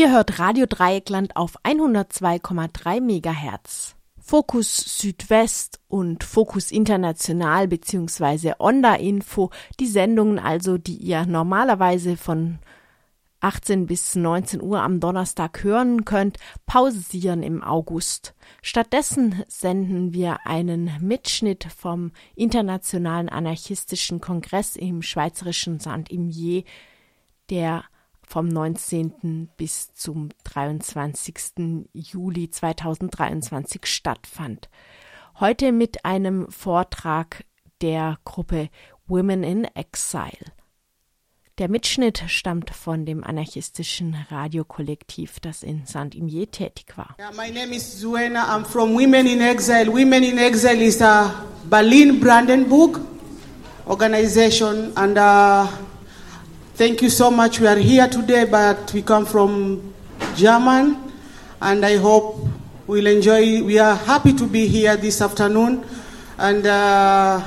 Ihr hört Radio Dreieckland auf 102,3 MHz. Fokus Südwest und Fokus International bzw. Onda Info, die Sendungen also, die ihr normalerweise von 18 bis 19 Uhr am Donnerstag hören könnt, pausieren im August. Stattdessen senden wir einen Mitschnitt vom Internationalen Anarchistischen Kongress im schweizerischen Saint-Imier, der vom 19. bis zum 23. Juli 2023 stattfand. Heute mit einem Vortrag der Gruppe Women in Exile. Der Mitschnitt stammt von dem anarchistischen Radiokollektiv, das in Saint-Imier tätig war. Yeah, my name is Zuena. I'm from Women in Exile. Women in Exile is a Berlin-Brandenburg organization and uh, Thank you so much. We are here today, but we come from German, and I hope we'll enjoy. We are happy to be here this afternoon, and uh,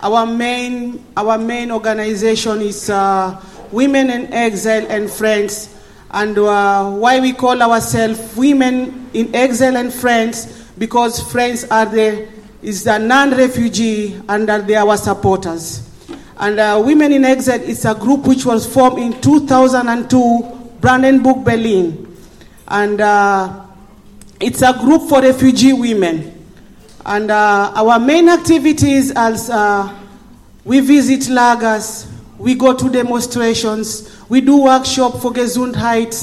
our main our main organization is uh, Women in Exile and Friends, and uh, why we call ourselves Women in Exile and Friends because friends are the is the non-refugee and are they our supporters. And uh, Women in Exile is a group which was formed in 2002, Brandenburg, Berlin. And uh, it's a group for refugee women. And uh, our main activities as uh, we visit lagers, we go to demonstrations, we do workshops for Gesundheit,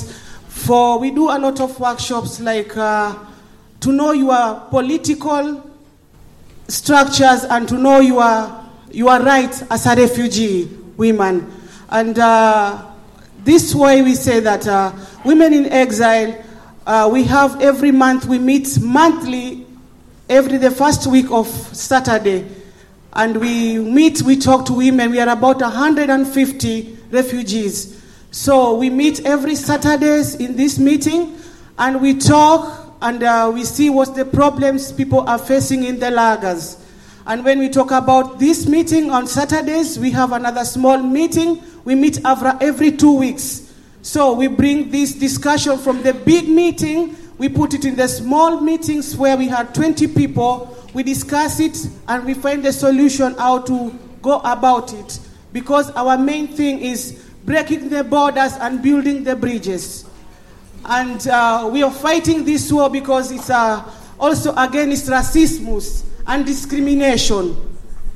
for we do a lot of workshops like uh, to know your political structures and to know your you are right as a refugee woman. And uh, this way we say that uh, women in exile, uh, we have every month, we meet monthly, every the first week of Saturday. And we meet, we talk to women. We are about 150 refugees. So we meet every Saturdays in this meeting and we talk and uh, we see what the problems people are facing in the lagers. And when we talk about this meeting on Saturdays, we have another small meeting. We meet Avra every two weeks. So we bring this discussion from the big meeting, we put it in the small meetings where we had 20 people. We discuss it and we find the solution how to go about it. Because our main thing is breaking the borders and building the bridges. And uh, we are fighting this war because it's uh, also against racism and discrimination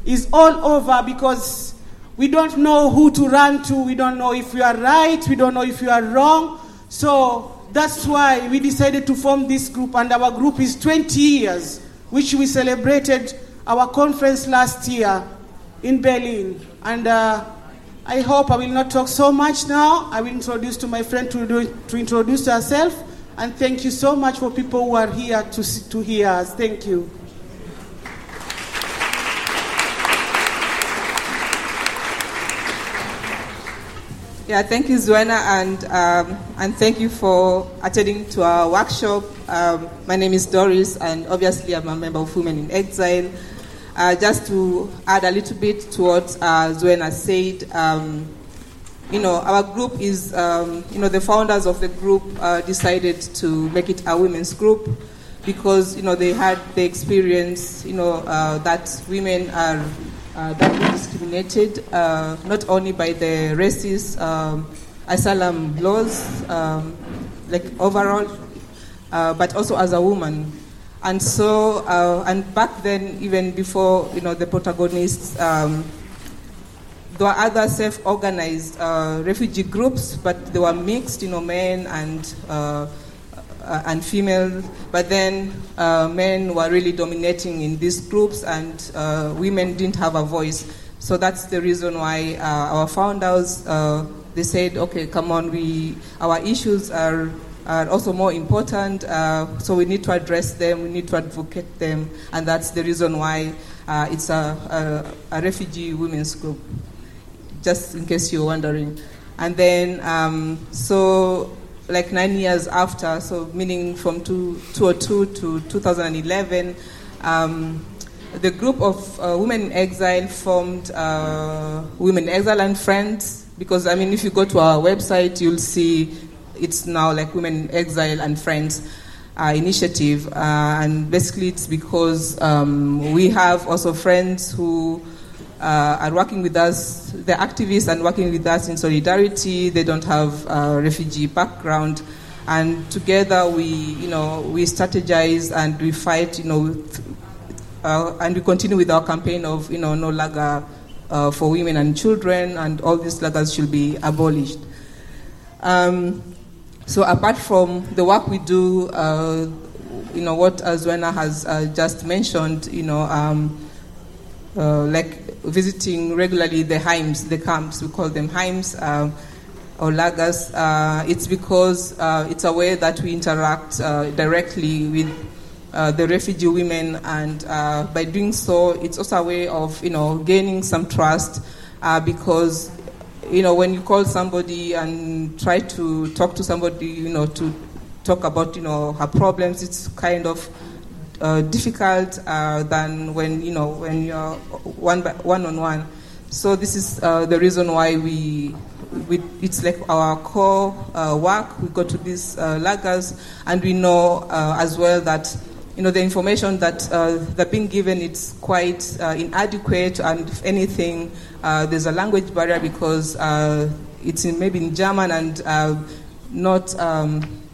is all over because we don't know who to run to. We don't know if we are right. We don't know if we are wrong. So that's why we decided to form this group, and our group is 20 years, which we celebrated our conference last year in Berlin. And uh, I hope I will not talk so much now. I will introduce to my friend to, do, to introduce herself. And thank you so much for people who are here to, to hear us. Thank you. Yeah, thank you, Zuena, and um, and thank you for attending to our workshop. Um, my name is Doris, and obviously I'm a member of Women in Exile. Uh, just to add a little bit to what uh, Zuena said, um, you know, our group is, um, you know, the founders of the group uh, decided to make it a women's group because, you know, they had the experience, you know, uh, that women are uh, that were discriminated uh, not only by the racist um, asylum laws, um, like overall, uh, but also as a woman. And so, uh, and back then, even before you know the protagonists, um, there were other self-organized uh, refugee groups, but they were mixed, you know, men and uh, and female, but then uh, men were really dominating in these groups and uh, women didn't have a voice. So that's the reason why uh, our founders, uh, they said, okay, come on, we, our issues are, are also more important, uh, so we need to address them, we need to advocate them, and that's the reason why it's a, a, a, refugee women's group, just in case you're wondering. And then, um, so like nine years after, so meaning from 2002 to 2011, um, the group of uh, women in exile formed uh, Women Exile and Friends. Because, I mean, if you go to our website, you'll see it's now like Women Exile and Friends uh, initiative. Uh, and basically, it's because um, we have also friends who uh, are working with us, they're activists and working with us in solidarity. They don't have a refugee background. And together we, you know, we strategize and we fight, you know, uh, and we continue with our campaign of, you know, no lager uh, for women and children, and all these lagers should be abolished. Um, so apart from the work we do, uh, you know, what Zuena has uh, just mentioned, you know, um, uh, like visiting regularly the Heims, the camps, we call them Heims uh, or lagers, uh, it's because uh, it's a way that we interact directly with uh, the refugee women, and uh, by doing so, it's also a way of you know gaining some trust uh, because you know when you call somebody and try to talk to somebody, you know to talk about you know her problems, it's kind of uh, difficult uh, than when you know when you're one by, one on one. So this is the reason why we we, it's like our core uh, work. We go to these uh, lagers, and we know uh, as well that you know, the information that uh, they're being given it's quite uh, inadequate, and if anything, uh, there's a language barrier because uh, it's in, maybe in German and uh, not. Um,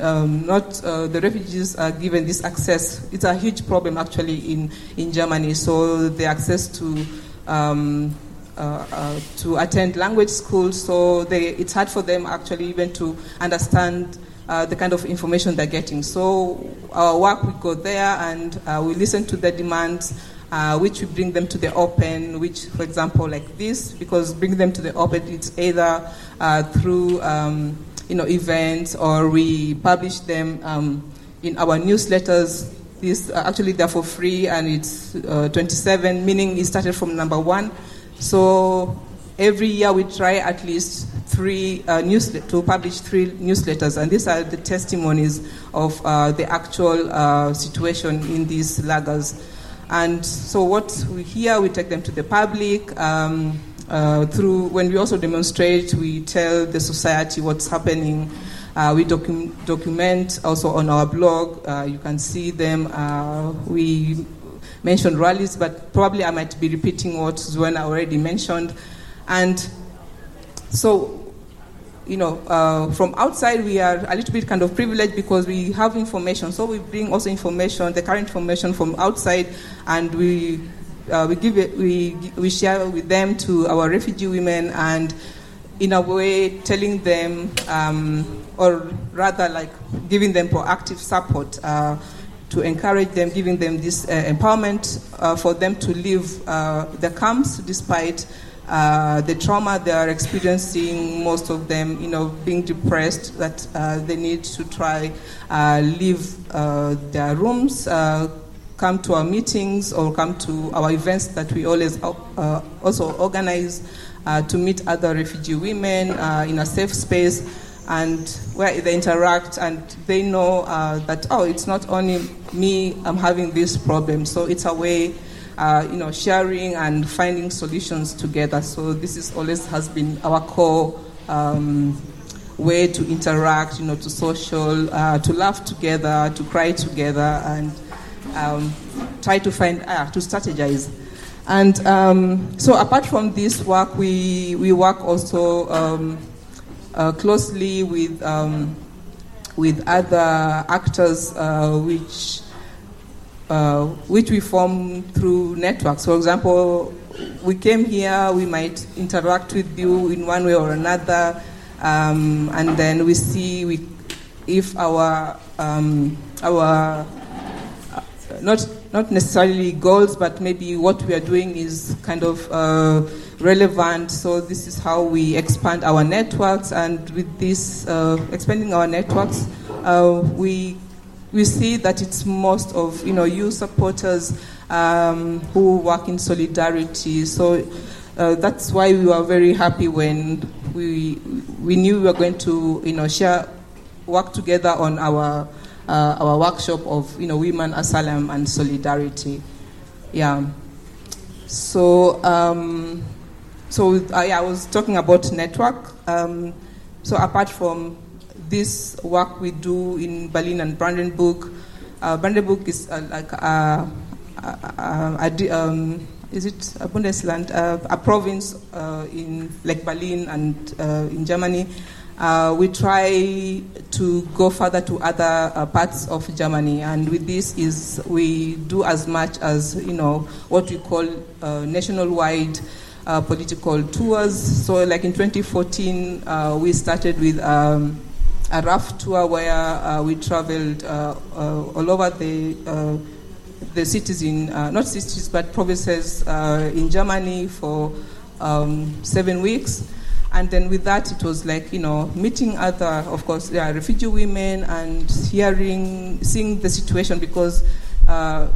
um, not uh, the refugees are given this access. It's a huge problem actually in, in Germany. So the access to um, uh, uh, to attend language schools, so they, it's hard for them actually even to understand uh, the kind of information they're getting. So our work, we go there and uh, we listen to the demands, uh, which we bring them to the open, which, for example, like this, because bring them to the open, it's either uh, through um, you know events or we publish them um, in our newsletters. These uh, actually they're for free and it's uh, 27, meaning it started from number one. So every year we try at least three uh, news to publish three newsletters, and these are the testimonies of uh, the actual uh, situation in these lagers. And so, what we hear, we take them to the public. Um, uh, through when we also demonstrate, we tell the society what's happening. Uh, we docu- document also on our blog. Uh, you can see them. we mentioned rallies, but probably I might be repeating what Zuena already mentioned. And so, you know, uh, from outside we are a little bit kind of privileged because we have information. So we bring also information, the current information from outside, and we uh, we give it, we we share with them to our refugee women, and in a way telling them, um, or rather like giving them proactive support. Uh, to encourage them, giving them this uh, empowerment uh, for them to leave uh, the camps despite uh, the trauma they are experiencing, most of them, you know, being depressed, that uh, they need to try leave their rooms, come to our meetings or come to our events that we always uh, also organize to meet other refugee women in a safe space and where they interact and they know that, oh, it's not only me, I'm having this problem. So it's a way uh, you know, sharing and finding solutions together. So this is always has been our core um, way to interact, you know, to social, uh, to laugh together, to cry together, and um, try to find, uh, to strategize. And um, so, apart from this work, we we work also um, uh, closely with um, with other actors, uh, which uh, which we form through networks. For example, we came here, we might interact with you in one way or another, um, and then we see we, if our um, our not not necessarily goals, but maybe what we are doing is kind of uh, relevant. So this is how we expand our networks, and with this uh, expanding our networks, uh, we we see that it's most of you know you supporters um, who work in solidarity. So uh, that's why we were very happy when we we knew we were going to you know share work together on our uh, our workshop of you know women asylum and solidarity. Yeah. So um, so uh, yeah, I was talking about network. Um, so apart from this work we do in Berlin and Brandenburg. Uh, Brandenburg is uh, like a, a, a, um, is it a Bundesland, uh, a province uh, in like Berlin and uh, in Germany. Uh, we try to go further to other uh, parts of Germany, and with this is we do as much as you know what we call uh, national-wide political tours. So, like in 2014, we started with. Um, a rough tour where we traveled all over the the cities in, uh, not cities, but provinces uh, in Germany for um, seven weeks. And then with that, it was like, you know, meeting other, of course, yeah, refugee women and hearing, seeing the situation because uh,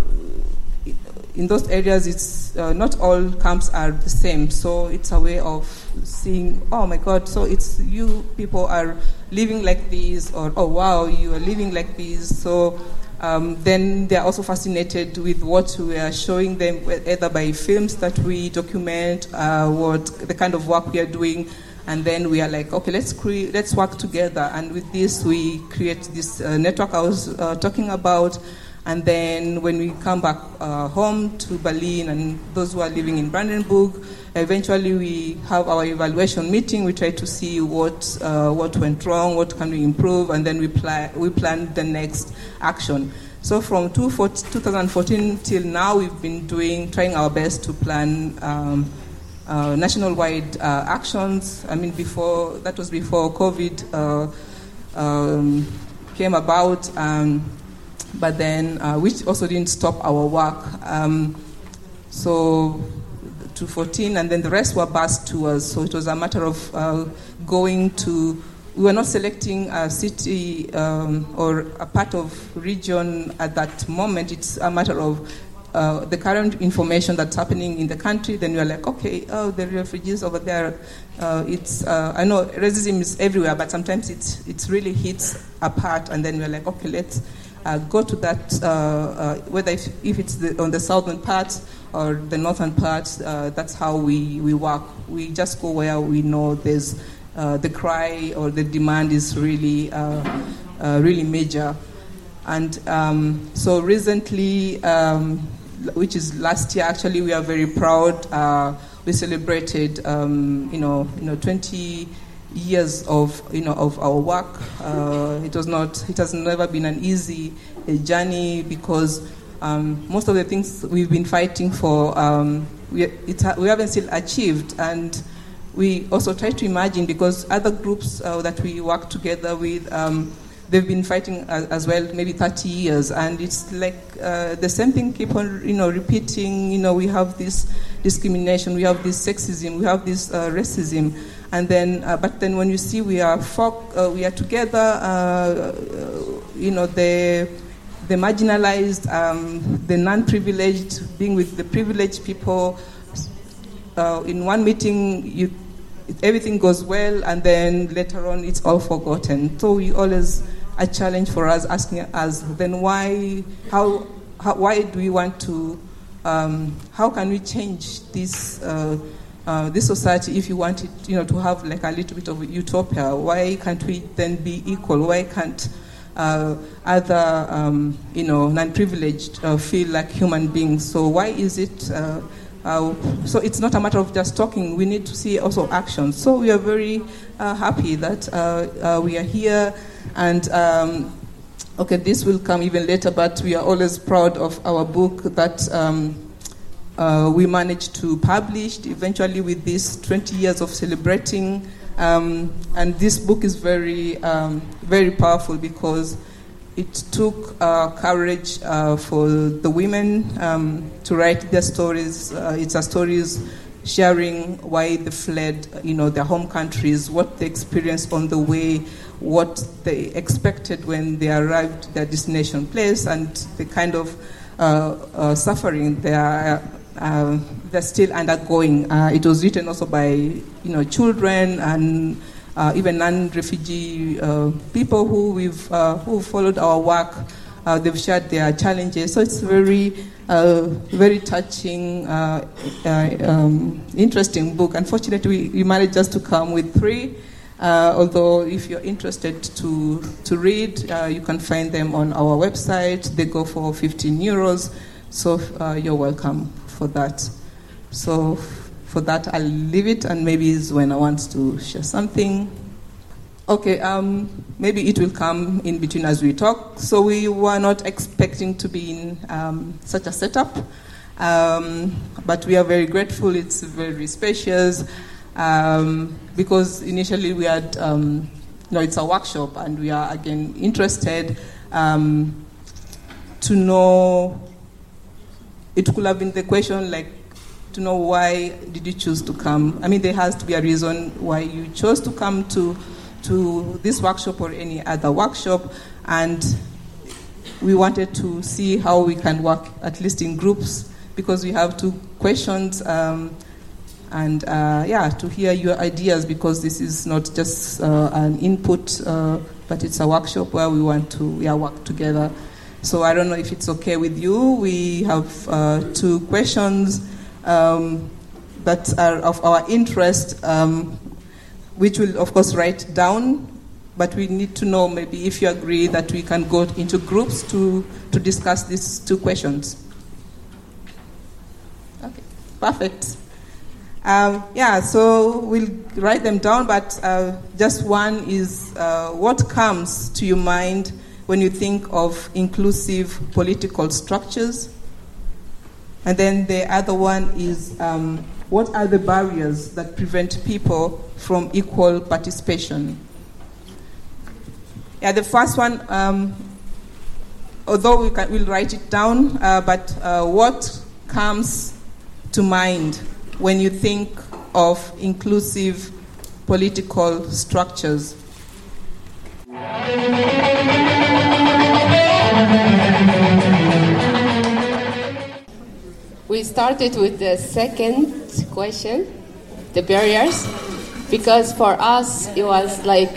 in those areas, it's uh, not all camps are the same. So it's a way of seeing, oh my God, so it's you people are living like this, or oh wow, you are living like this. So um, then they are also fascinated with what we are showing them, either by films that we document, uh, what the kind of work we are doing, and then we are like, okay, let's let's work together. And with this, we create this uh, network I was uh, talking about. And then when we come back uh, home to Berlin and those who are living in Brandenburg, eventually we have our evaluation meeting. We try to see what, uh, what went wrong, what can we improve, and then we, pl- we plan the next action. So from 2014 till now, we've been doing, trying our best to plan um, uh, national-wide uh, actions. I mean, before that was before COVID uh, um, came about. Um, but then uh, which also didn't stop our work. Um, so to 14, and then the rest were bus tours. So it was a matter of uh, going to. We were not selecting a city um, or a part of region at that moment. It's a matter of uh, the current information that's happening in the country, then you're like, okay, oh, the refugees over there. Uh, it's uh, I know racism is everywhere, but sometimes it it really hits a part, and then we're like, okay, let's uh, go to that, uh, uh, whether if, if it's the, on the southern part or the northern part, that's how we, we work. We just go where we know there's the cry or the demand is really, really major. And um, so recently, um, which is last year, actually, we are very proud. we celebrated, um, you know, you know, 20 years of you know of our work. Uh, it was not. It has never been an easy uh, journey because um, most of the things we've been fighting for um, we, we haven't still achieved and. We also try to imagine because other groups uh, that we work together with, um, they've been fighting as, as, well, maybe 30 years, and it's like uh, the same thing keep on, you know, repeating. You know, we have this discrimination, we have this sexism, we have this uh, racism, and then, uh, but then when you see we are uh, we are together, uh, you know, the the marginalized, um, the non-privileged, being with the privileged people. Uh, in one meeting, you, everything goes well, and then later on, it's all forgotten. So we always a challenge for us, asking us, then why, how, how why do we want to, um, how can we change this? Uh, uh, this society, if you want it, you know, to have like a little bit of utopia, why can't we then be equal? Why can't uh, other, um, you know, non-privileged uh, feel like human beings? So why is it? Uh, uh, so it's not a matter of just talking. We need to see also action. So we are very uh, happy that we are here, and um, okay, this will come even later. But we are always proud of our book that. Um, uh, we managed to publish eventually with this 20 years of celebrating. Um, and this book is very, um, very powerful because it took uh, courage uh, for the women um, to write their stories. Uh, it's a stories sharing why they fled, you know, their home countries, what they experienced on the way, what they expected when they arrived their destination place, and the kind of uh, uh, suffering they are uh, they're still undergoing. It was written also by you know children and uh, even non-refugee uh, people who we've uh, who followed our work. Uh, they've shared their challenges, so it's very very touching, um, interesting book. Unfortunately, we, we, managed just to come with three. Uh, although, if you're interested to, to read, uh, you can find them on our website. They go for 15 euros, so uh, you're welcome for that. So, for that, I'll leave it, and maybe it's when I want to share something. Okay, um, maybe it will come in between as we talk. So, we were not expecting to be in um, such a setup, um, but we are very grateful. It's very spacious. Um, because initially we had, um, you know, it's a workshop, and we are again interested um, to know. It could have been the question like to know why did you choose to come. I mean, there has to be a reason why you chose to come to to this workshop or any other workshop, and we wanted to see how we can work at least in groups because we have two questions. Um, and uh, yeah, to hear your ideas because this is not just uh, an input, uh, but it's a workshop where we want to yeah, work together. So I don't know if it's okay with you. We have uh, two questions um, that are of our interest, um, which we'll of course write down. But we need to know maybe if you agree that we can go into groups to, to discuss these two questions. Okay, perfect. Um, yeah, so we'll write them down, but uh, just one is uh, what comes to your mind when you think of inclusive political structures? And then the other one is um, what are the barriers that prevent people from equal participation? Yeah, the first one, um, although we can, we'll write it down, uh, but uh, what comes to mind when you think of inclusive political structures? We started with the second question, the barriers, because for us it was like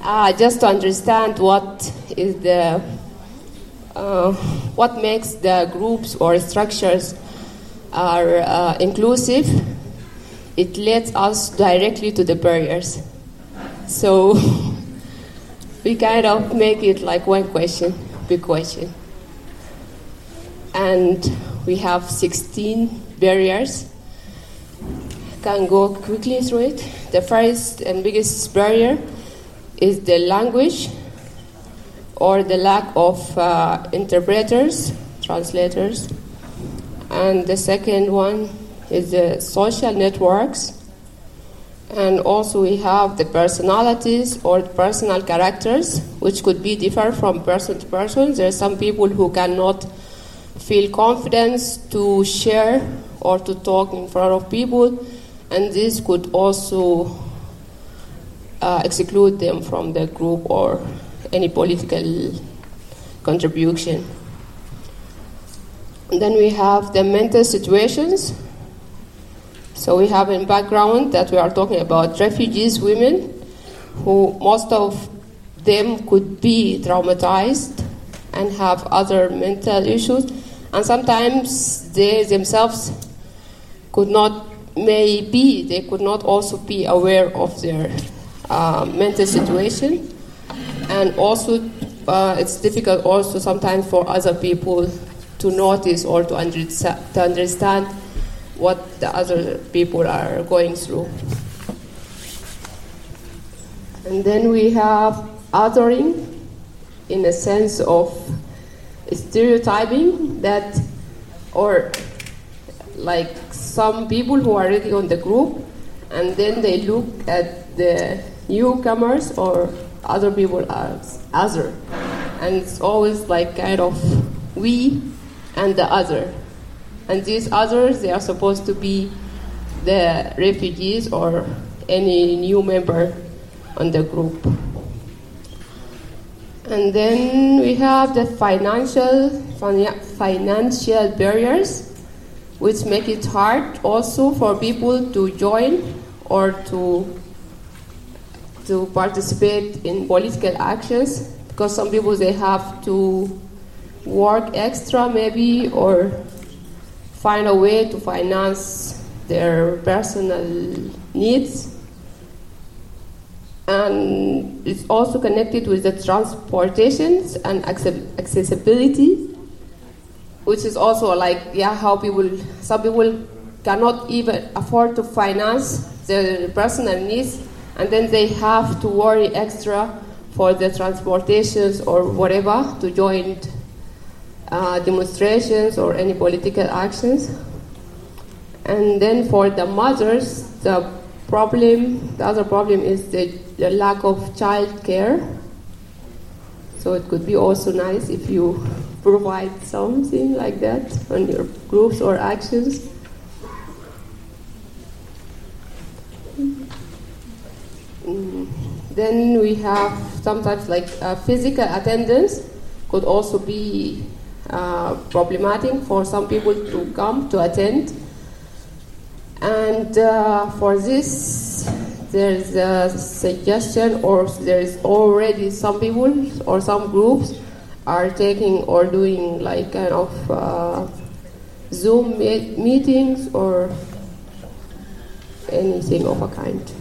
uh, just to understand what is the uh, what makes the groups or structures are uh, inclusive, it leads us directly to the barriers. So we kind of make it like one question, big question. And we have 16 barriers. Can go quickly through it. The first and biggest barrier is the language or the lack of uh, interpreters, translators and the second one is the social networks. And also we have the personalities or personal characters, which could be different from person to person. There are some people who cannot feel confidence to share or to talk in front of people, and this could also uh, exclude them from the group or any political contribution. Then we have the mental situations. So we have in background that we are talking about refugees, women, who most of them could be traumatized and have other mental issues, and sometimes they themselves could not, maybe they could not also be aware of their uh, mental situation, and also uh, it's difficult also sometimes for other people to notice or to, to understand what the other people are going through. And then we have othering in a sense of stereotyping that, or like some people who are already on the group and then they look at the newcomers or other people as other. And it's always like kind of we and the other. And these others, they are supposed to be the refugees or any new member on the group. And then we have the financial financial barriers, which make it hard also for people to join or to to participate in political actions because some people they have to work extra maybe or find a way to finance their personal needs. And it's also connected with the transportations and accessibility, which is also like yeah how people some people cannot even afford to finance their personal needs, and then they have to worry extra for the transportations or whatever to join uh, demonstrations or any political actions. And then for the mothers, the problem, the other problem is the, the lack of child care. So it could be also nice if you provide something like that on your groups or actions. Mm. Then we have sometimes like uh, physical attendance could also be uh, problematic for some people to come to attend. And uh, for this, there's a suggestion, or there is already some people or some groups are taking or doing like kind of uh, Zoom meetings or anything of a kind.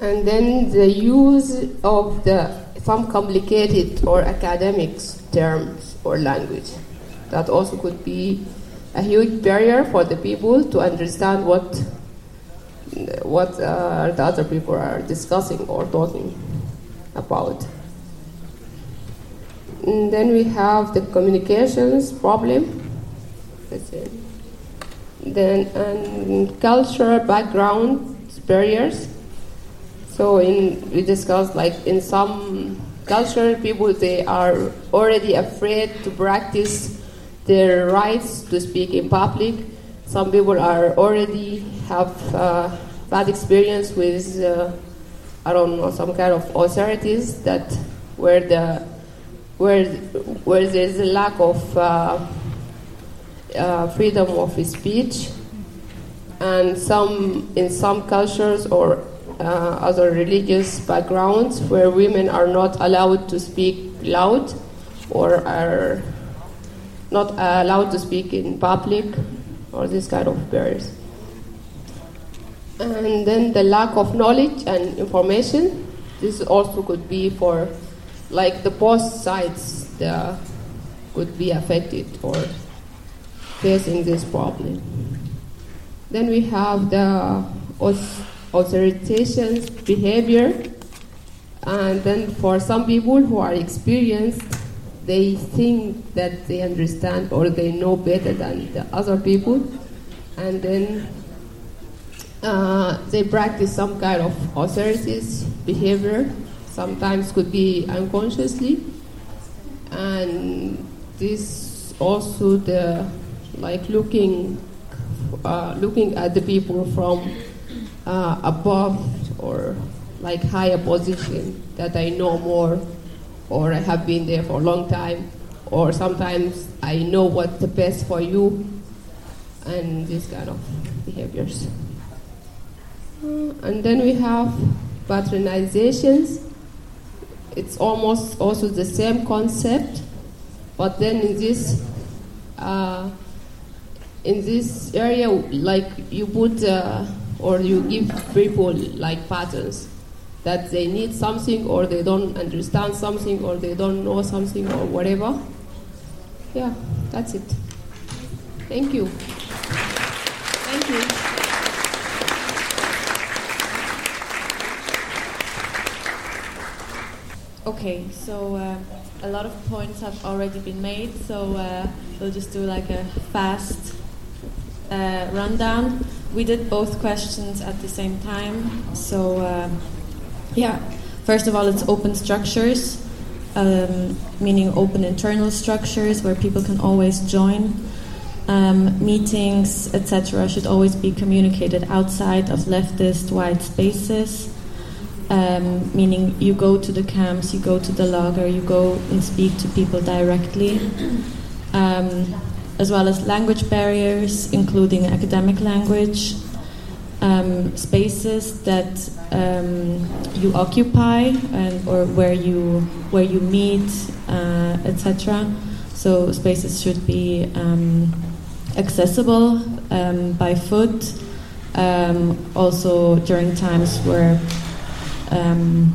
And then the use of the some complicated or academic terms or language. That also could be a huge barrier for the people to understand what what uh, the other people are discussing or talking about. And then we have the communications problem. Then and cultural background barriers. So in we discussed like in some cultural people they are already afraid to practice their rights to speak in public. Some people are already have uh, bad experience with uh, I don't know some kind of authorities that where the where where there's a lack of uh, uh, freedom of speech, and some in some cultures or uh, other religious backgrounds where women are not allowed to speak loud or are not allowed to speak in public or this kind of barriers. And then the lack of knowledge and information. This also could be for, like the both sides that could be affected or facing this problem. Then we have the authorizations behavior, and then for some people who are experienced they think that they understand or they know better than the other people, and then uh, they practice some kind of authorities behavior. Sometimes could be unconsciously, and this also the like looking uh, looking at the people from uh, above or like higher position that I know more or I have been there for a long time, or sometimes I know what's the best for you, and these kind of behaviors. And then we have patronizations. It's almost also the same concept, but then in this uh, in this area, like you put uh, or you give people like patterns that they need something or they don't understand something or they don't know something or whatever. Yeah, that's it. Thank you. Thank you. Okay, so uh, a lot of points have already been made, so uh, we'll just do like a fast uh, rundown. We did both questions at the same time, so uh, yeah, first of all, it's open structures, um, meaning open internal structures where people can always join. Um, meetings, etc., should always be communicated outside of leftist white spaces. Um, meaning you go to the camps, you go to the lager, you go and speak to people directly, um, as well as language barriers, including academic language, um, spaces that um, you occupy and or where you where you meet, uh, etc. So spaces should be um, accessible um, by foot, Um, also during times where um,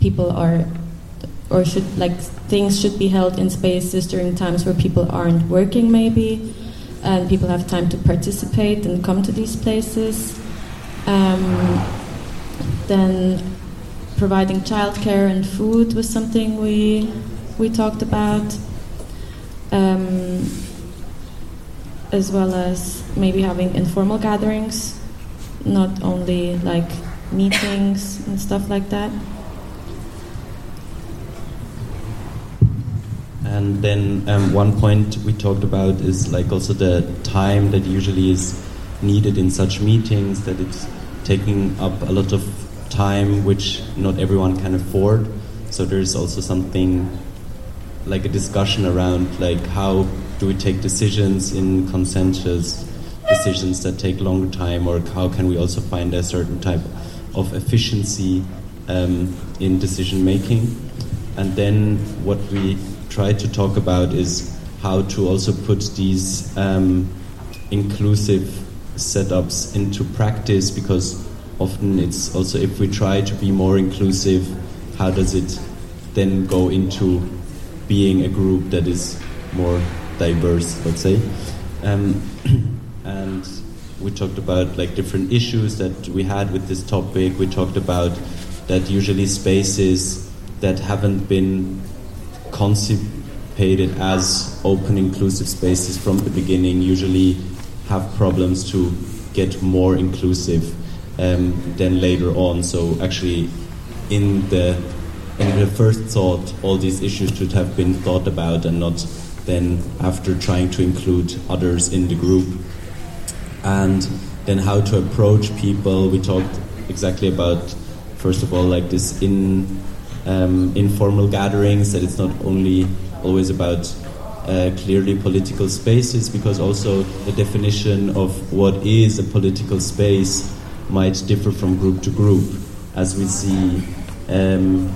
people are or should like things should be held in spaces during times where people aren't working maybe and people have time to participate and come to these places. Um, then providing childcare and food was something we we talked about um, as well as maybe having informal gatherings not only like meetings and stuff like that And then um, one point we talked about is like also the time that usually is needed in such meetings, that it's taking up a lot of time which not everyone can afford. So there's also something like a discussion around like how do we take decisions in consensus decisions that take longer time, or how can we also find a certain type of efficiency um, in decision making. And then what we try to talk about is how to also put these um, inclusive setups into practice because often it's also if we try to be more inclusive, how does it then go into being a group that is more diverse, let's say? Um, and we talked about like different issues that we had with this topic. We talked about that usually spaces that haven't been constipated as open, inclusive spaces from the beginning usually have problems to get more inclusive um, than later on. So actually, in the in the first thought, all these issues should have been thought about and not then after trying to include others in the group. And then how to approach people. We talked exactly about first of all like this in um, informal gatherings, that it's not only always about uh, clearly political spaces, because also the definition of what is a political space might differ from group to group, as we see um,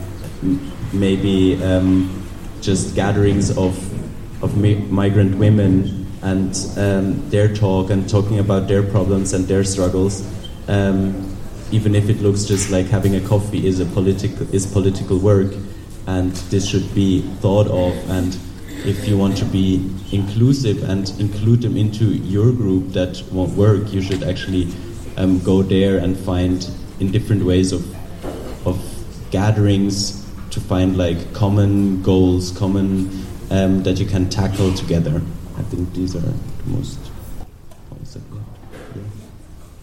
maybe um, just gatherings of, of mi migrant women and um, their talk and talking about their problems and their struggles. Um, even if it looks just like having a coffee is a political is political work, and this should be thought of. And if you want to be inclusive and include them into your group that won't work, you should actually um, go there and find in different ways of of gatherings to find like common goals, common um, that you can tackle together. I think these are the most.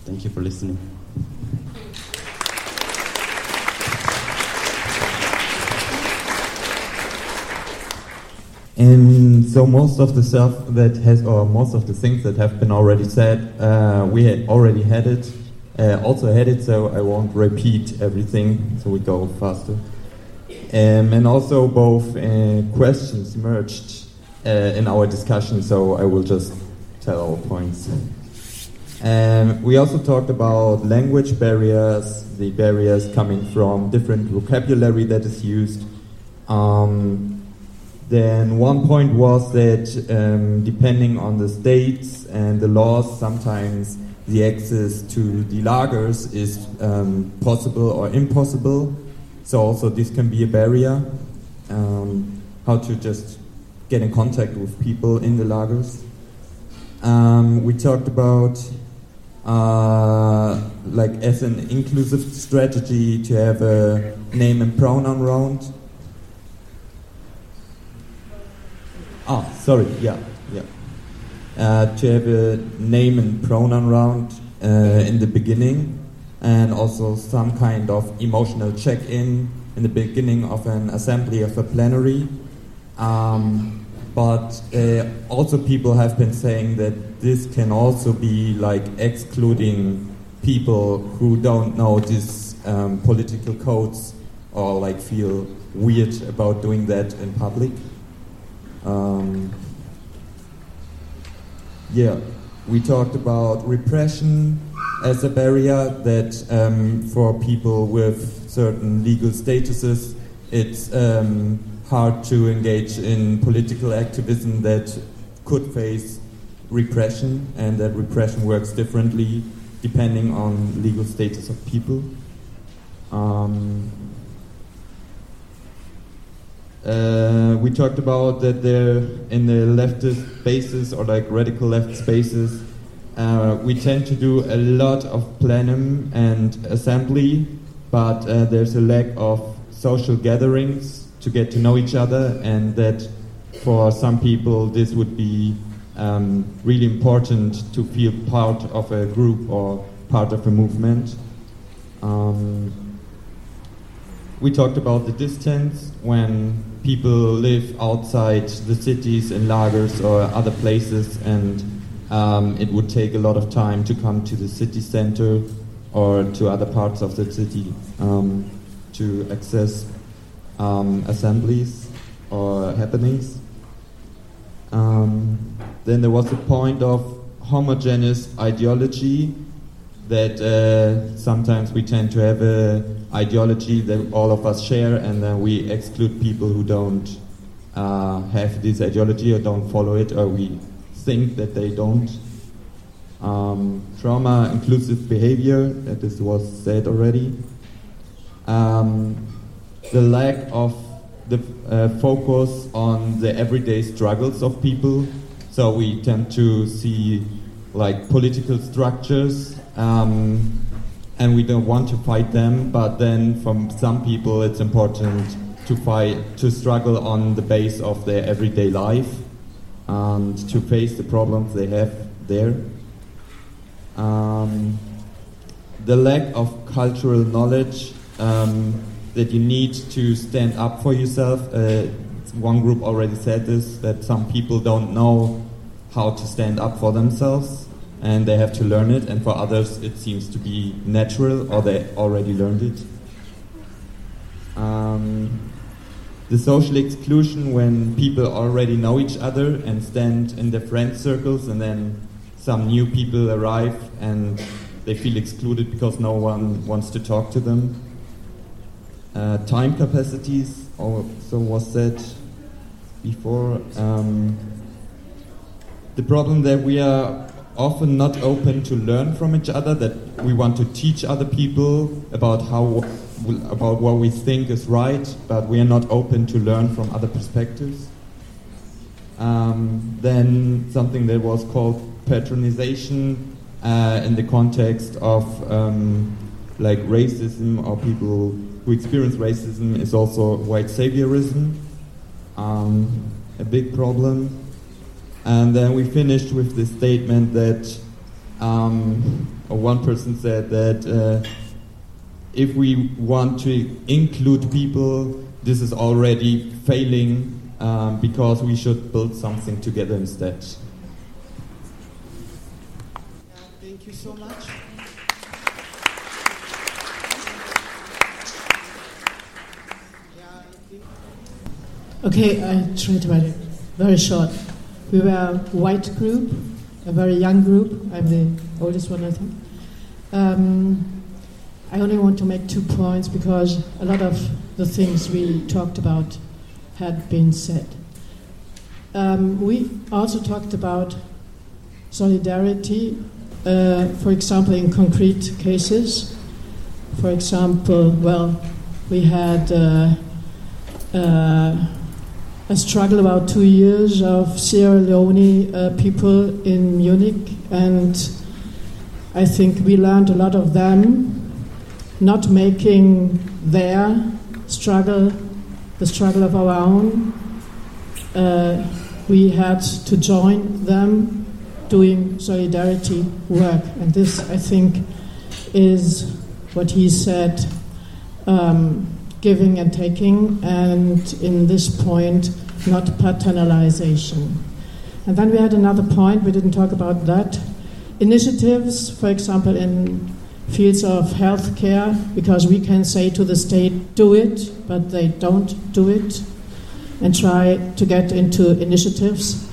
Thank you for listening. And so most of the stuff that has, or most of the things that have been already said, uh, we had already had it, uh, also had it, so I won't repeat everything, so we go faster. Um, and also both uh, questions merged uh, in our discussion, so I will just tell our points. Um, we also talked about language barriers, the barriers coming from different vocabulary that is used. Um, then one point was that um, depending on the states and the laws, sometimes the access to the lagers is um, possible or impossible. So also this can be a barrier. Um, how to just get in contact with people in the lagers. Um, we talked about uh, like as an inclusive strategy to have a name and pronoun round Ah, sorry, yeah, yeah. Uh, to have a name and pronoun round uh, in the beginning, and also some kind of emotional check-in in the beginning of an assembly of a plenary. Um, but uh, also people have been saying that this can also be like excluding people who don't know these um, political codes or like feel weird about doing that in public. Um, yeah, we talked about repression as a barrier that um, for people with certain legal statuses, it's um, hard to engage in political activism that could face repression, and that repression works differently depending on legal status of people. Um, uh, we talked about that in the leftist spaces or like radical left spaces, uh, we tend to do a lot of plenum and assembly, but uh, there's a lack of social gatherings to get to know each other, and that for some people this would be um, really important to feel part of a group or part of a movement. Um, we talked about the distance when people live outside the cities in lagers or other places, and um, it would take a lot of time to come to the city center or to other parts of the city um, to access um, assemblies or happenings. Um, then there was a point of homogeneous ideology that uh, sometimes we tend to have a ideology that all of us share, and then we exclude people who don't uh, have this ideology or don't follow it, or we think that they don't. Um, trauma inclusive behavior, that this was said already. Um, the lack of the uh, focus on the everyday struggles of people. So we tend to see like political structures um, and we don't want to fight them. But then, from some people, it's important to fight, to struggle on the base of their everyday life and to face the problems they have there. Um, the lack of cultural knowledge um, that you need to stand up for yourself. Uh, one group already said this that some people don't know how to stand up for themselves and they have to learn it, and for others it seems to be natural or they already learned it. Um, the social exclusion when people already know each other and stand in their friend circles, and then some new people arrive and they feel excluded because no one wants to talk to them. Uh, time capacities also was said before. Um, the problem that we are often not open to learn from each other, that we want to teach other people about how about what we think is right, but we are not open to learn from other perspectives. Um, then something that was called patronization uh, in the context of um, like racism or people who experience racism is also white saviorism, um, a big problem. And then we finished with the statement that um, one person said that uh, if we want to include people, this is already failing um, because we should build something together instead. Thank you so much. Okay, I try to write it very short. We were a white group, a very young group. I'm the oldest one, I think. Um, I only want to make two points because a lot of the things we talked about had been said. Um, we also talked about solidarity, uh, for example, in concrete cases. For example, well, we had uh, uh, a struggle about two years of Sierra Leone uh, people in Munich, and I think we learned a lot of them not making their struggle the struggle of our own. Uh, we had to join them doing solidarity work, and this, I think, is what he said. Um, giving and taking, and in this point, not paternalization. And then we had another point, we didn't talk about that. Initiatives, for example, in fields of healthcare, because we can say to the state, do it, but they don't do it, and try to get into initiatives.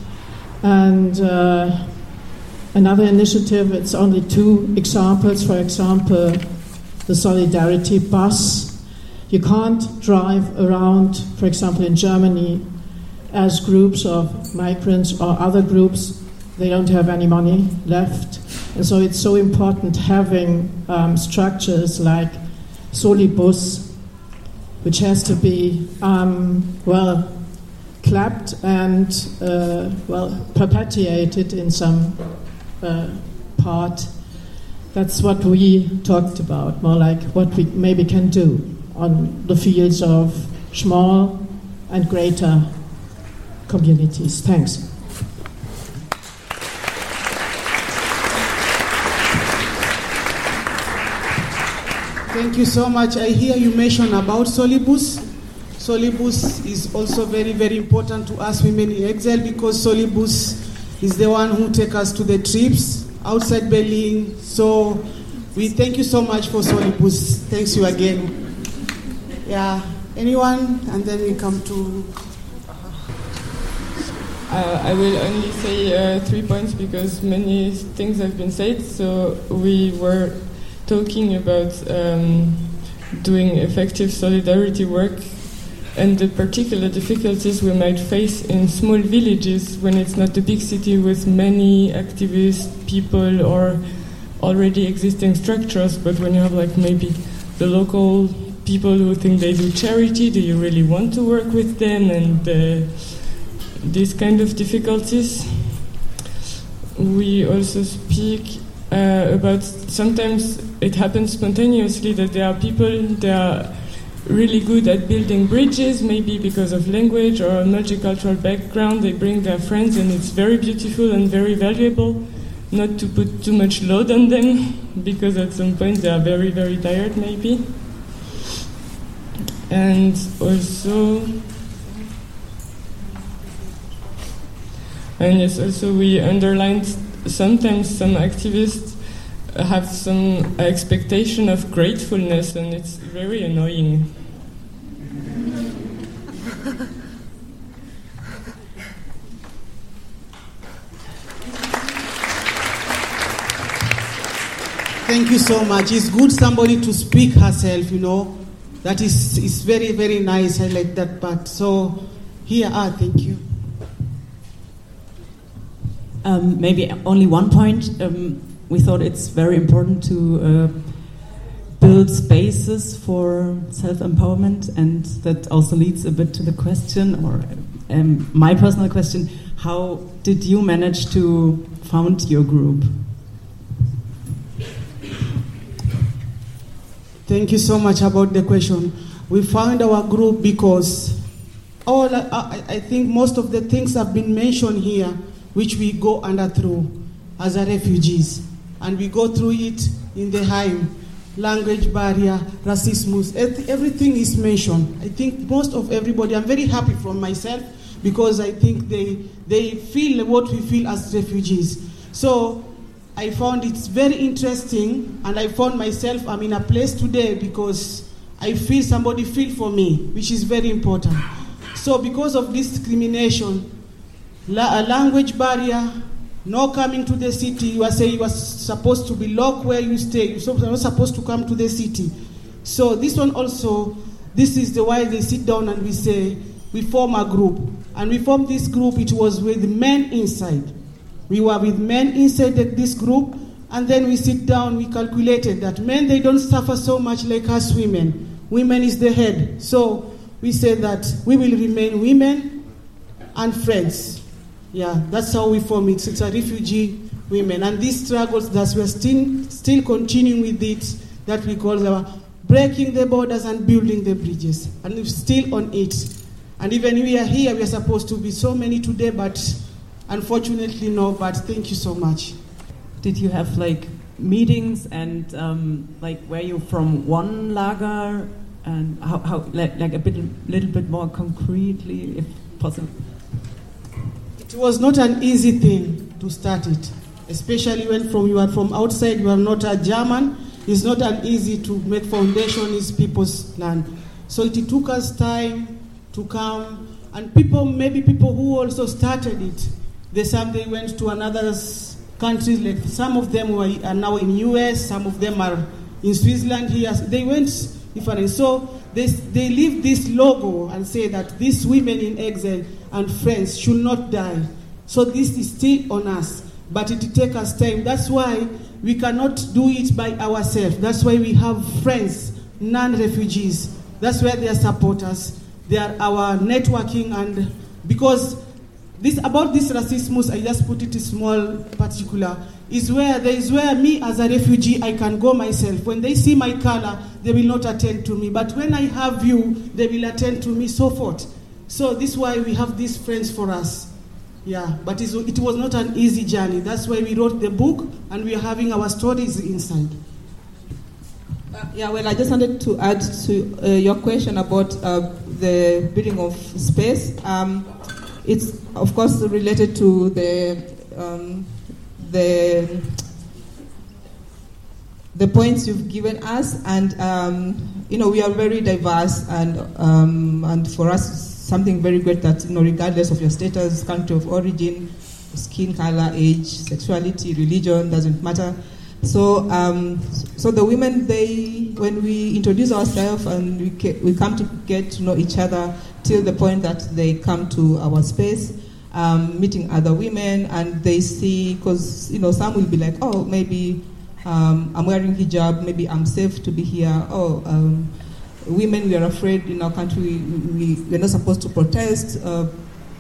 And uh, another initiative, it's only two examples. For example, the Solidarity Bus you can't drive around, for example, in Germany, as groups of migrants or other groups they don't have any money left. And so it's so important having um, structures like Solibus, which has to be, um, well, clapped and, uh, well, perpetuated in some uh, part. That's what we talked about, more like what we maybe can do on the fields of small and greater communities. Thanks. Thank you so much. I hear you mention about Solibus. Solibus is also very, very important to us women in exile because Solibus is the one who take us to the trips outside Berlin. So we thank you so much for Solibus. Thanks you again. Yeah. Anyone? And then we come to. Uh, I will only say uh, three points because many things have been said. So we were talking about um, doing effective solidarity work and the particular difficulties we might face in small villages when it's not a big city with many activist people or already existing structures, but when you have like maybe the local people who think they do charity, do you really want to work with them and uh, these kind of difficulties? We also speak uh, about sometimes it happens spontaneously that there are people that are really good at building bridges, maybe because of language or a multicultural background. They bring their friends, and it's very beautiful and very valuable. Not to put too much load on them, because at some point they are very, very tired, maybe. And also, and yes, also we underlined sometimes some activists have some expectation of gratefulness, and it's very annoying. Thank you so much. It's good somebody to speak herself, you know. That is, is very, very nice. I like that part. So, here are, thank you. Um, maybe only one point. Um, we thought it's very important to uh, build spaces for self empowerment, and that also leads a bit to the question, or um, my personal question how did you manage to found your group? Thank you so much about the question. We found our group because all I, I think most of the things have been mentioned here, which we go under through as a refugees, and we go through it in the Heim. Language barrier, racism, everything is mentioned. I think most of everybody. I'm very happy from myself because I think they they feel what we feel as refugees. So I found it's very interesting, and I found myself I'm in a place today because I feel somebody feel for me, which is very important. So because of discrimination, la- a language barrier, no coming to the city, you are saying you are supposed to be locked where you stay. You're not supposed to come to the city. So this one also, this is the why they sit down and we say we form a group, and we form this group. It was with men inside. We were with men inside this group, and then we sit down, we calculated that men, they don't suffer so much like us women. Women is the head. So we said that we will remain women and friends. Yeah, that's how we form it. It's a refugee women. And these struggles that we're still, still continuing with it, that we call our breaking the borders and building the bridges. And we're still on it. And even we are here, we are supposed to be so many today, but Unfortunately, no, but thank you so much. Did you have like meetings and um, like were you from one lager and how, how like, like a bit, little bit more concretely, if possible? It was not an easy thing to start it, especially when from you are from outside, you are not a German. It's not an easy to make foundation is people's land. So it took us time to come, and people, maybe people who also started it, they some they went to another countries. Like some of them were, are now in US. Some of them are in Switzerland. Here they went different. So they they leave this logo and say that these women in exile and friends should not die. So this is still on us, but it takes us time. That's why we cannot do it by ourselves. That's why we have friends, non-refugees. That's where they are us. They are our networking and because this about this racism, I just put it small particular, is where there is where me as a refugee I can go myself. When they see my color, they will not attend to me. But when I have you, they will attend to me, so forth. So this is why we have these friends for us. Yeah, but it was not an easy journey. That's why we wrote the book and we are having our stories inside. Uh, yeah, well, I just wanted to add to uh, your question about uh, the building of space. Um, it's of course related to the um, the the points you've given us, and um, you know we are very diverse, and um, and for us something very great that you know regardless of your status, country of origin, skin color, age, sexuality, religion doesn't matter. So, um, so the women, they, when we introduce ourselves and we, we come to get to know each other till the point that they come to our space, um, meeting other women, and they see, because, you know, some will be like, oh, maybe um, I'm wearing hijab, maybe I'm safe to be here. Oh, um, women, we are afraid in our country, we, we, we're not supposed to protest. Uh,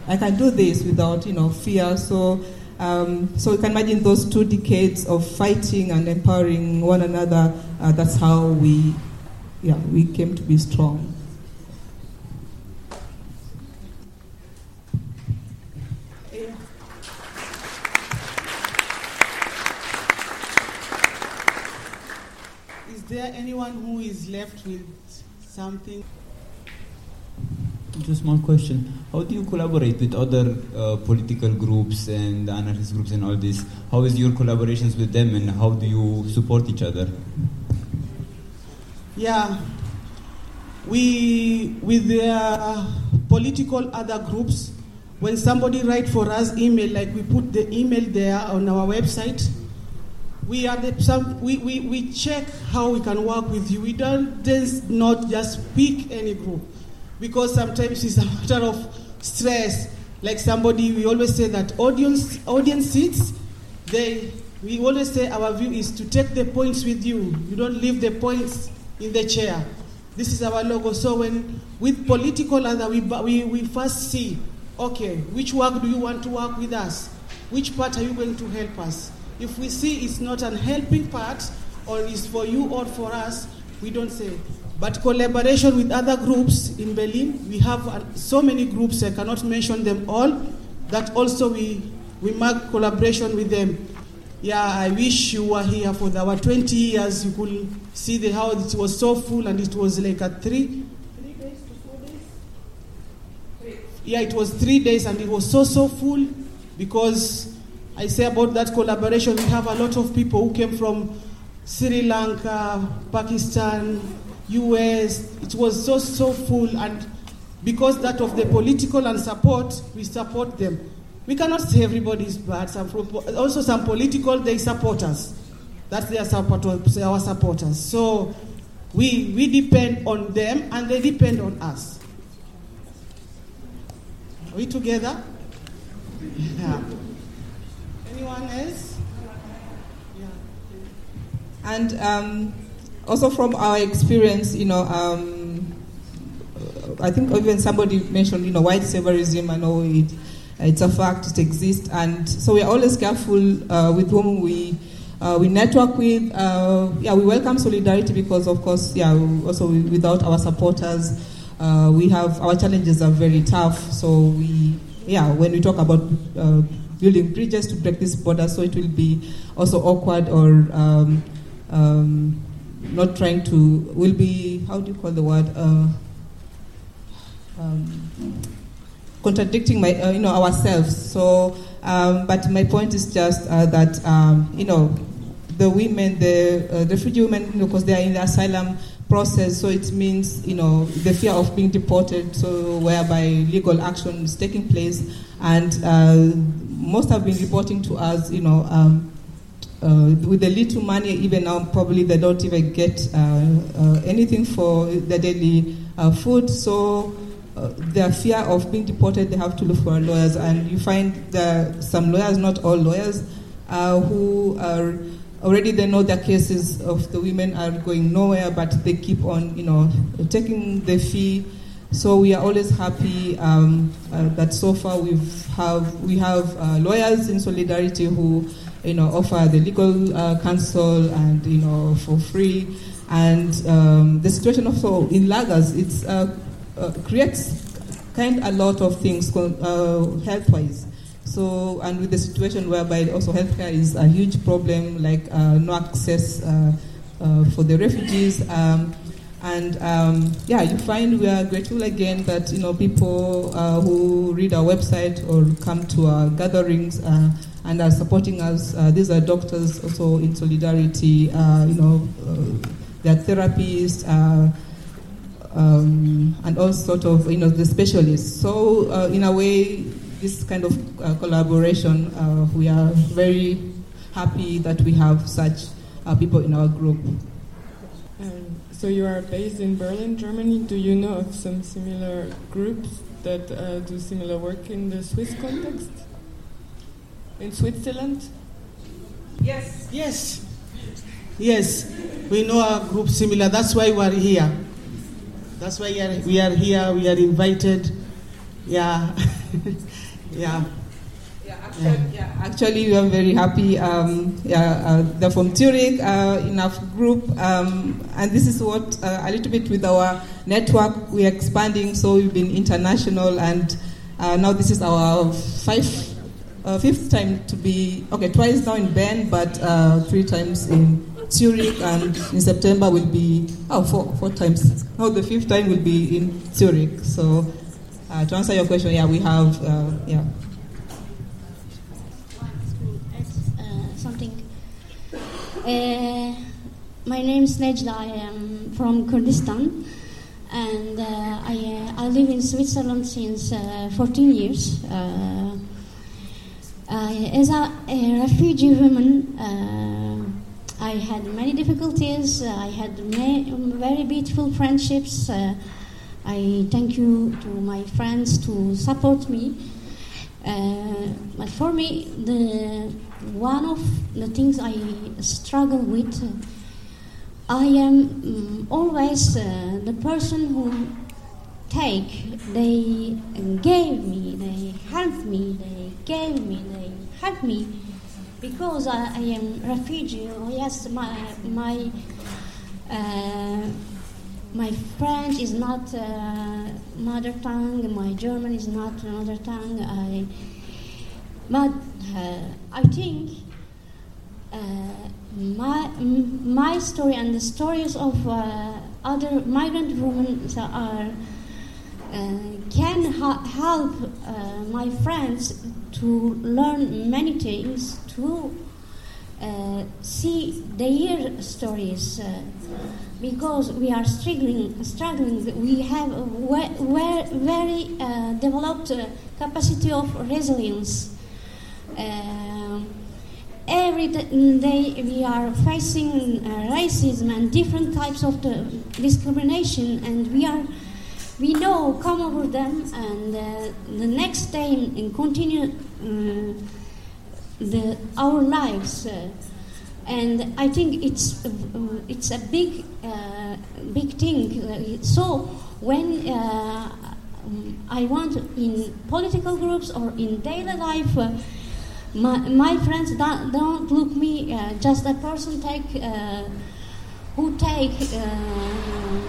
I can do this without, you know, fear. So, um, so you can imagine those two decades of fighting and empowering one another. Uh, that's how we, yeah, we came to be strong. Is there anyone who is left with something? Just one question. How do you collaborate with other uh, political groups and anarchist groups and all this? How is your collaborations with them and how do you support each other? Yeah, we, with the political other groups, when somebody write for us email, like we put the email there on our website, we are the, some, we, we, we check how we can work with you. We don't just not just pick any group because sometimes it's a matter of stress. Like somebody, we always say that audience audience seats, they we always say our view is to take the points with you. You don't leave the points in the chair. This is our logo. So when with political other, we, we, we first see, okay, which work do you want to work with us? Which part are you going to help us? If we see it's not an helping part or is for you or for us, we don't say. But collaboration with other groups in Berlin, we have uh, so many groups, I cannot mention them all, that also we, we mark collaboration with them. Yeah, I wish you were here for the, our 20 years. You could see the how it was so full and it was like a three, three days to four days? Yeah, it was three days and it was so, so full because I say about that collaboration, we have a lot of people who came from Sri Lanka, Pakistan, US. It was so, so full, and because that of the political and support, we support them. We cannot say everybody is bad. Some, also, some political, they support us. That's their support, our supporters. So we, we depend on them, and they depend on us. Are we together? Yeah. Anyone else? Yeah. And um, also from our experience, you know, um, I think even somebody mentioned, you know, white saviorism. I know it, it's a fact, it exists, and so we are always careful uh, with whom we. Uh, we network with, uh, yeah, we welcome solidarity because, of course, yeah, also without our supporters, uh, we have our challenges are very tough. So we, yeah, when we talk about uh, building bridges to break this border, so it will be also awkward or um, um, not trying to, will be, how do you call the word? Uh, um, contradicting my, uh, you know, ourselves. So, um, but my point is just uh, that, um, you know, the women, the uh, refugee women, you know, because they are in the asylum process, so it means, you know, the fear of being deported, so whereby legal action is taking place, and uh, most have been reporting to us, you know, um, uh, with the little money, even now, probably they don't even get uh, uh, anything for their daily uh, food. So, uh, their fear of being deported, they have to look for lawyers, and you find that some lawyers, not all lawyers, who are already they know their cases of the women are going nowhere, but they keep on, you know, taking the fee. So we are always happy um, uh, that so far we've have we have uh, lawyers in solidarity who, you know, offer the legal uh, counsel and you know for free. And um, the situation also in lagers, it uh, uh, creates kind a lot of things uh, health-wise. So, and with the situation whereby also healthcare is a huge problem, like no access for the refugees. Um, and um, yeah, you find we are grateful again that you know people uh, who read our website or come to our gatherings and are supporting us. these are doctors also in solidarity. you know, they are therapists um, and all sort of you know the specialists. So uh, in a way, this kind of uh, collaboration, uh, we are very happy that we have such uh, people in our group. So you are based in Berlin, Germany. Do you know of some similar groups that uh, do similar work in the Swiss context? In Switzerland? Yes. Yes. Yes. We know a group similar. That's why we are here. That's why we are, we are here. We are invited. Yeah. yeah. Actually, we are very happy. Um, yeah, uh, they're from Zurich, uh, enough group, um, and this is what uh, a little bit with our network we're expanding. So we've been international, and uh, now this is our uh, fifth time to be okay, twice now in Bern, but uh, three times in Zurich, and in September will be oh four four times. No, the fifth time will be in Zurich. So to answer your question, yeah, we have yeah. Uh, something. Uh, my name is Nejda. I am from Kurdistan, and uh, I I live in Switzerland since 14 years. as a, a refugee woman. I had many difficulties. Uh, I had very beautiful friendships. Uh, I thank you to my friends to support me. Uh, but for me, the one of the things I struggle with, I am um, always uh, the person who take. They gave me, they helped me, they gave me, they helped me because I, I am refugee. Oh, yes, my my uh, my French is not uh, mother tongue. My German is not mother tongue. I, but uh, I think uh, my my story and the stories of uh, other migrant women are. Can ha- help my friends to learn many things to uh, see their stories uh, because we are struggling. Struggling, we have a very uh, developed capacity of resilience. Um, every day we are facing uh, racism and different types of discrimination, and we are we know come over them, and uh, the next day continue the, our lives. Uh, and I think it's uh, it's a big uh, big thing. So when I want in political groups or in daily life, my, my friends don't, don't look me uh, just a person take uh, who take uh,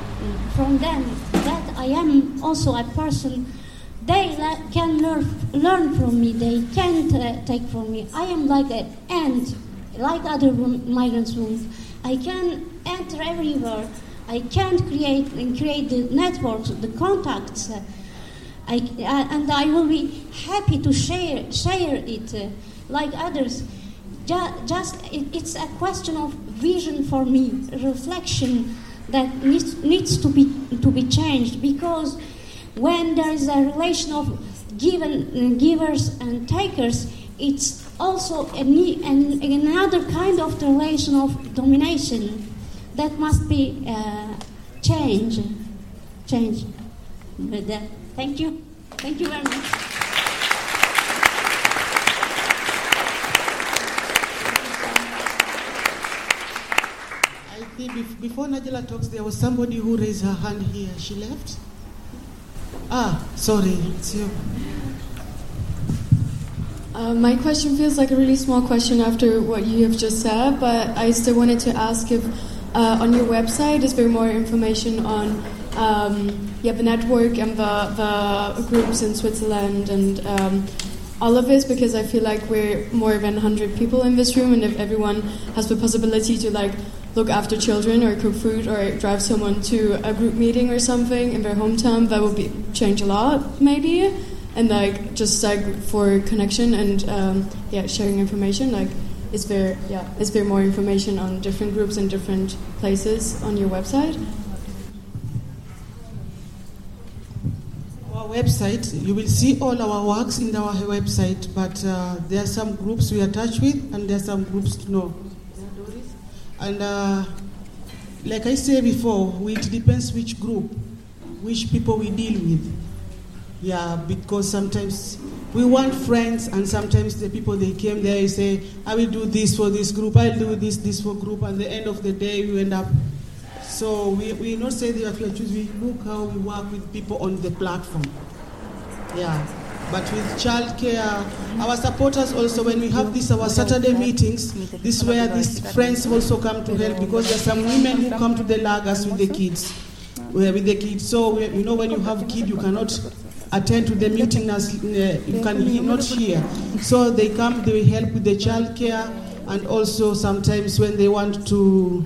from them that I am also a person they can learn, learn from me. They can uh, take from me. I am like an ant, like other migrants. I can enter everywhere. I can create and create the networks, the contacts. I, uh, and I will be happy to share share it uh, like others. Just, just it, it's a question of vision for me, reflection that needs, needs to be to be changed because when there is a relation of given, givers and takers, it's also an, an, another kind of relation of domination that must be uh, changed. changed. But, uh, thank you. Thank you very much. Before Najla talks, there was somebody who raised her hand here. She left? Ah, sorry, it's you. Uh, my question feels like a really small question after what you have just said, but I still wanted to ask if uh, on your website is there more information on um, yeah the network and the, the groups in Switzerland and um, all of this because I feel like we're more than 100 people in this room and if everyone has the possibility to like look after children or cook food or drive someone to a group meeting or something in their hometown that would be change a lot maybe and like just like for connection and um, yeah sharing information like is there yeah is there more information on different groups and different places on your website Our website, you will see all our works in our website, but uh, there are some groups we are touched with, and there are some groups no. And uh, like I said before, it depends which group, which people we deal with. Yeah, because sometimes we want friends, and sometimes the people they came there, you say, I will do this for this group, I'll do this, this for group, and the end of the day, we end up. So we, we not say that we are choosing, we look how we work with people on the platform. Yeah. But with childcare, our supporters also, when we have this, our Saturday meetings, this is where these friends also come to help because there are some women who come to the lagers with the kids, with the kids. So, you know, when you have kid, you cannot attend to the meeting as uh, you can he- not hear. So they come, they help with the childcare, and also sometimes when they want to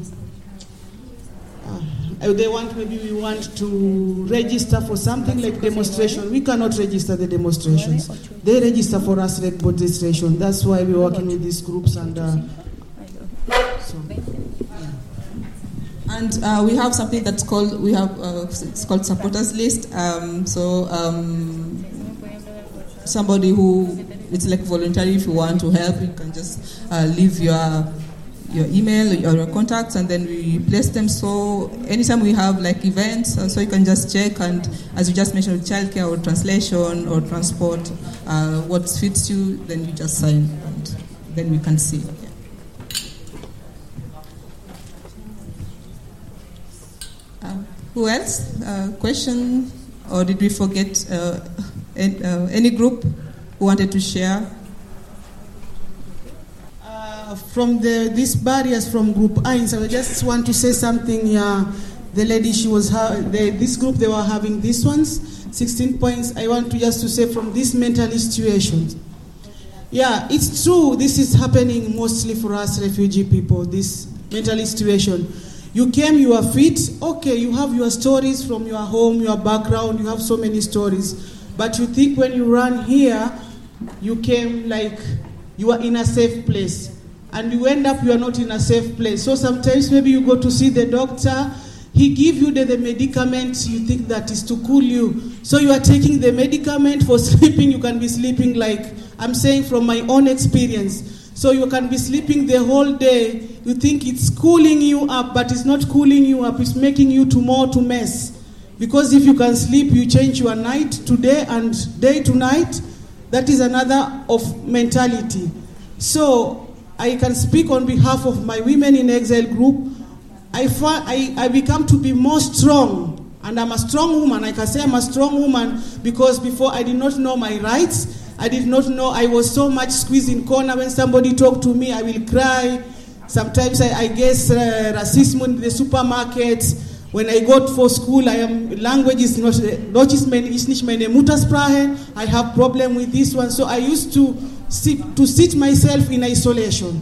uh, they want maybe we want to register for something like demonstration. We cannot register the demonstrations. They register for us like registration. That's why we're working with these groups and. Uh, so. And uh, we have something that's called we have uh, it's called supporters list. Um, so um, somebody who it's like voluntary. If you want to help, you can just uh, leave your your email or your contacts, and then we place them. So anytime we have like events, uh, so you can just check. And as you just mentioned, childcare or translation or transport, uh, what fits you, then you just sign, and then we can see. Um, who else? Uh, question? Or did we forget uh, any, uh, any group who wanted to share? From the these barriers from Group Eins, I just want to say something. Yeah, the lady she was ha- the, this group they were having these ones, 16 points. I want to just to say from this mental situation. Yeah, it's true. This is happening mostly for us refugee people. This mental situation. You came, you are fit. Okay, you have your stories from your home, your background. You have so many stories, but you think when you run here, you came like you are in a safe place and you end up you are not in a safe place. So sometimes maybe you go to see the doctor. He give you the, the medicament. You think that is to cool you. So you are taking the medicament for sleeping. You can be sleeping like i'm saying from my own experience. So you can be sleeping the whole day. You think it's cooling you up but it's not cooling you up. It's making you to more to mess. Because if you can sleep you change your night to day and day to night. That is another of mentality. So I can speak on behalf of my Women in Exile group. I, I, I become to be more strong. And I'm a strong woman. I can say I'm a strong woman because before I did not know my rights. I did not know I was so much squeezed in corner. When somebody talk to me, I will cry. Sometimes I, I guess uh, racism in the supermarket. When I go for school, I am language is not Deutsch ist meine, ist nicht meine Muttersprache. I have problem with this one, so I used to sit to sit myself in isolation.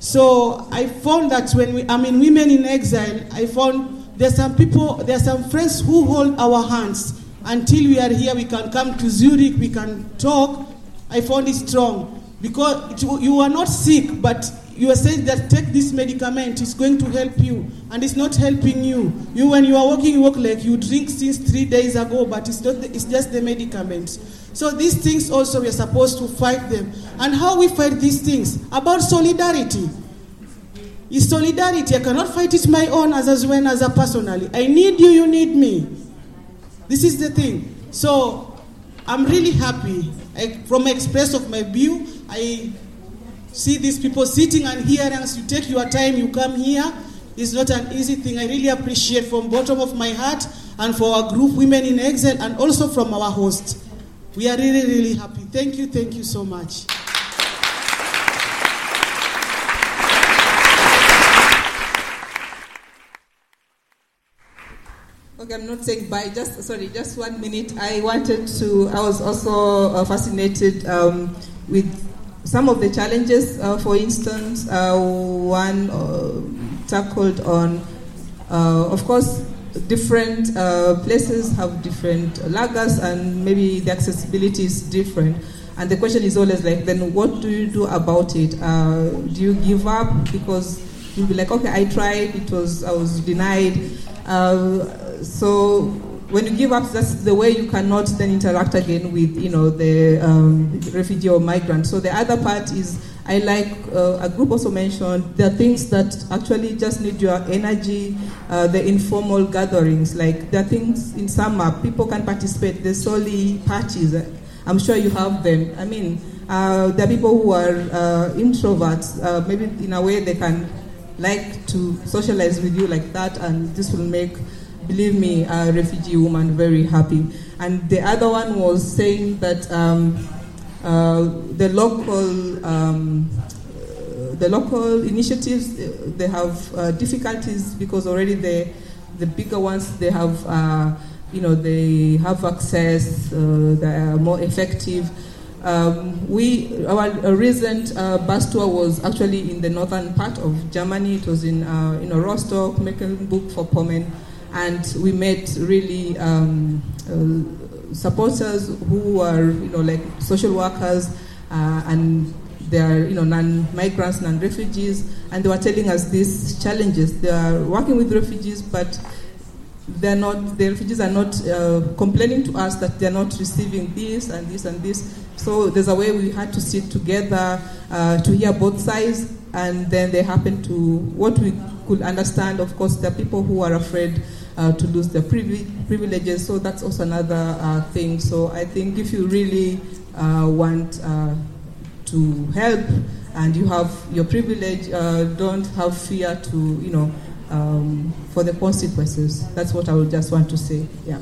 So I found that when we, I mean women in exile, I found there's some people, there are some friends who hold our hands until we are here. We can come to Zurich, we can talk. I found it strong because it, you are not sick, but you are saying that take this medicament, it's going to help you, and it's not helping you. You, when you are walking, you walk like you drink since three days ago, but it's not. The, it's just the medicaments. So these things also we are supposed to fight them. And how we fight these things about solidarity. Is solidarity. I cannot fight it my own as as when as a personally. I need you. You need me. This is the thing. So I'm really happy. I, from express of my view, I see these people sitting and hearing as you take your time, you come here. It's not an easy thing. I really appreciate from bottom of my heart and for our group Women in Exile and also from our host. We are really, really happy. Thank you, thank you so much. Okay, I'm not saying bye. Just sorry, just one minute. I wanted to. I was also uh, fascinated um, with some of the challenges. Uh, for instance, uh, one uh, tackled on, uh, of course, different uh, places have different lagers, and maybe the accessibility is different. And the question is always like, then what do you do about it? do you give up because you'll be like, okay, I tried, it was I was denied. so when you give up, that's the way you cannot then interact again with, you know, the um, refugee or migrant. So the other part is, I like uh, a group also mentioned there are things that actually just need your energy, uh, the informal gatherings. Like there are things in summer people can participate. The Soli parties, I'm sure you have them. I mean, uh, there are people who are uh, introverts. Uh, maybe in a way they can like to socialize with you like that, and this will make believe me, a refugee woman very happy. And the other one was saying that um, uh, the local um, uh, the local initiatives uh, they have uh, difficulties because already the the bigger ones they have uh, you know they have access uh, they are more effective. Um, we our, recent bus tour was actually in the northern part of Germany. It was in you know Rostock, Mecklenburg-Vorpommern and we met really um, uh, supporters who are, you know, like social workers uh, and they are, you know, non-migrants, non-refugees, and they were telling us these challenges. They are working with refugees, but they're not, the refugees are not uh, complaining to us that they're not receiving this and this and this. So there's a way we had to sit together uh, to hear both sides, and then they happen to, what we could understand, of course, there are people who are afraid uh, to lose their privileges. So that's also another uh, thing. So I think if you really uh, want uh, to help and you have your privilege, uh, don't have fear to, you know, um, for the consequences. That's what I would just want to say. Yeah.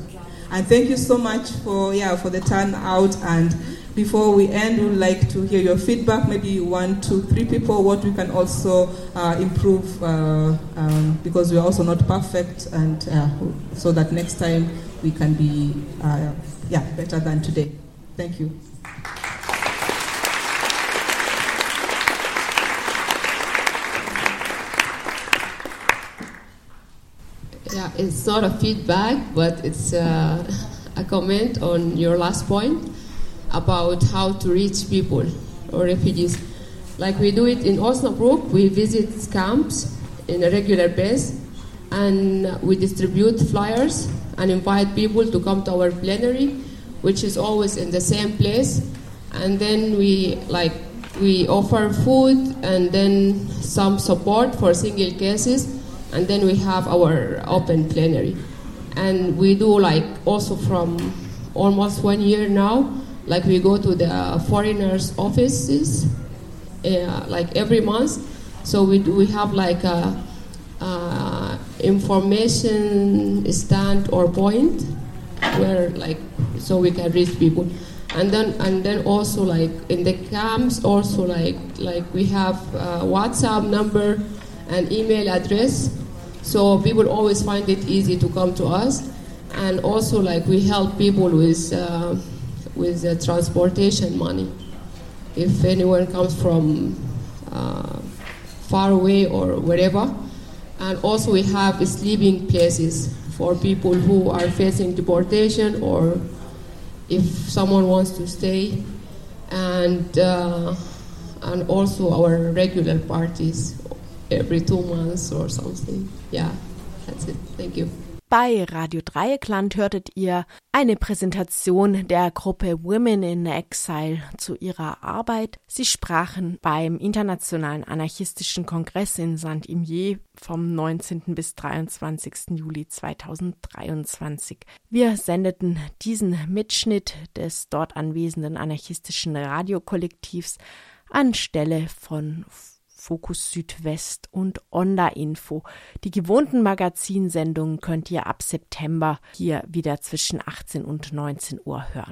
And thank you so much for yeah for the turnout and before we end, we would like to hear your feedback, maybe one, two, three people, what we can also uh, improve uh, um, because we are also not perfect, and uh, so that next time we can be uh, yeah, better than today. Thank you. Yeah, it's not a feedback, but it's uh, a comment on your last point about how to reach people or refugees. Like we do it in Osnabrück, we visit camps in a regular base and we distribute flyers and invite people to come to our plenary, which is always in the same place. And then we like we offer food and then some support for single cases, and then we have our open plenary. And we do like also from almost one year now like we go to the foreigners' offices, uh, like every month. So we we have like a, a information stand or point where like so we can reach people. And then and then also like in the camps also like like we have whatsapp number and email address. So people always find it easy to come to us. And also like we help people with uh, with the transportation money. If anyone comes from uh, far away or wherever. And also we have sleeping places for people who are facing deportation or if someone wants to stay. And, uh, and also our regular parties every two months or something. Yeah, that's it. Thank you. Bei Radio Dreieckland hörtet ihr eine Präsentation der Gruppe Women in Exile zu ihrer Arbeit. Sie sprachen beim Internationalen Anarchistischen Kongress in Saint-Imier vom 19. bis 23. Juli 2023. Wir sendeten diesen Mitschnitt des dort anwesenden anarchistischen Radiokollektivs anstelle von Fokus Südwest und Onda Info. Die gewohnten Magazinsendungen könnt ihr ab September hier wieder zwischen 18 und 19 Uhr hören.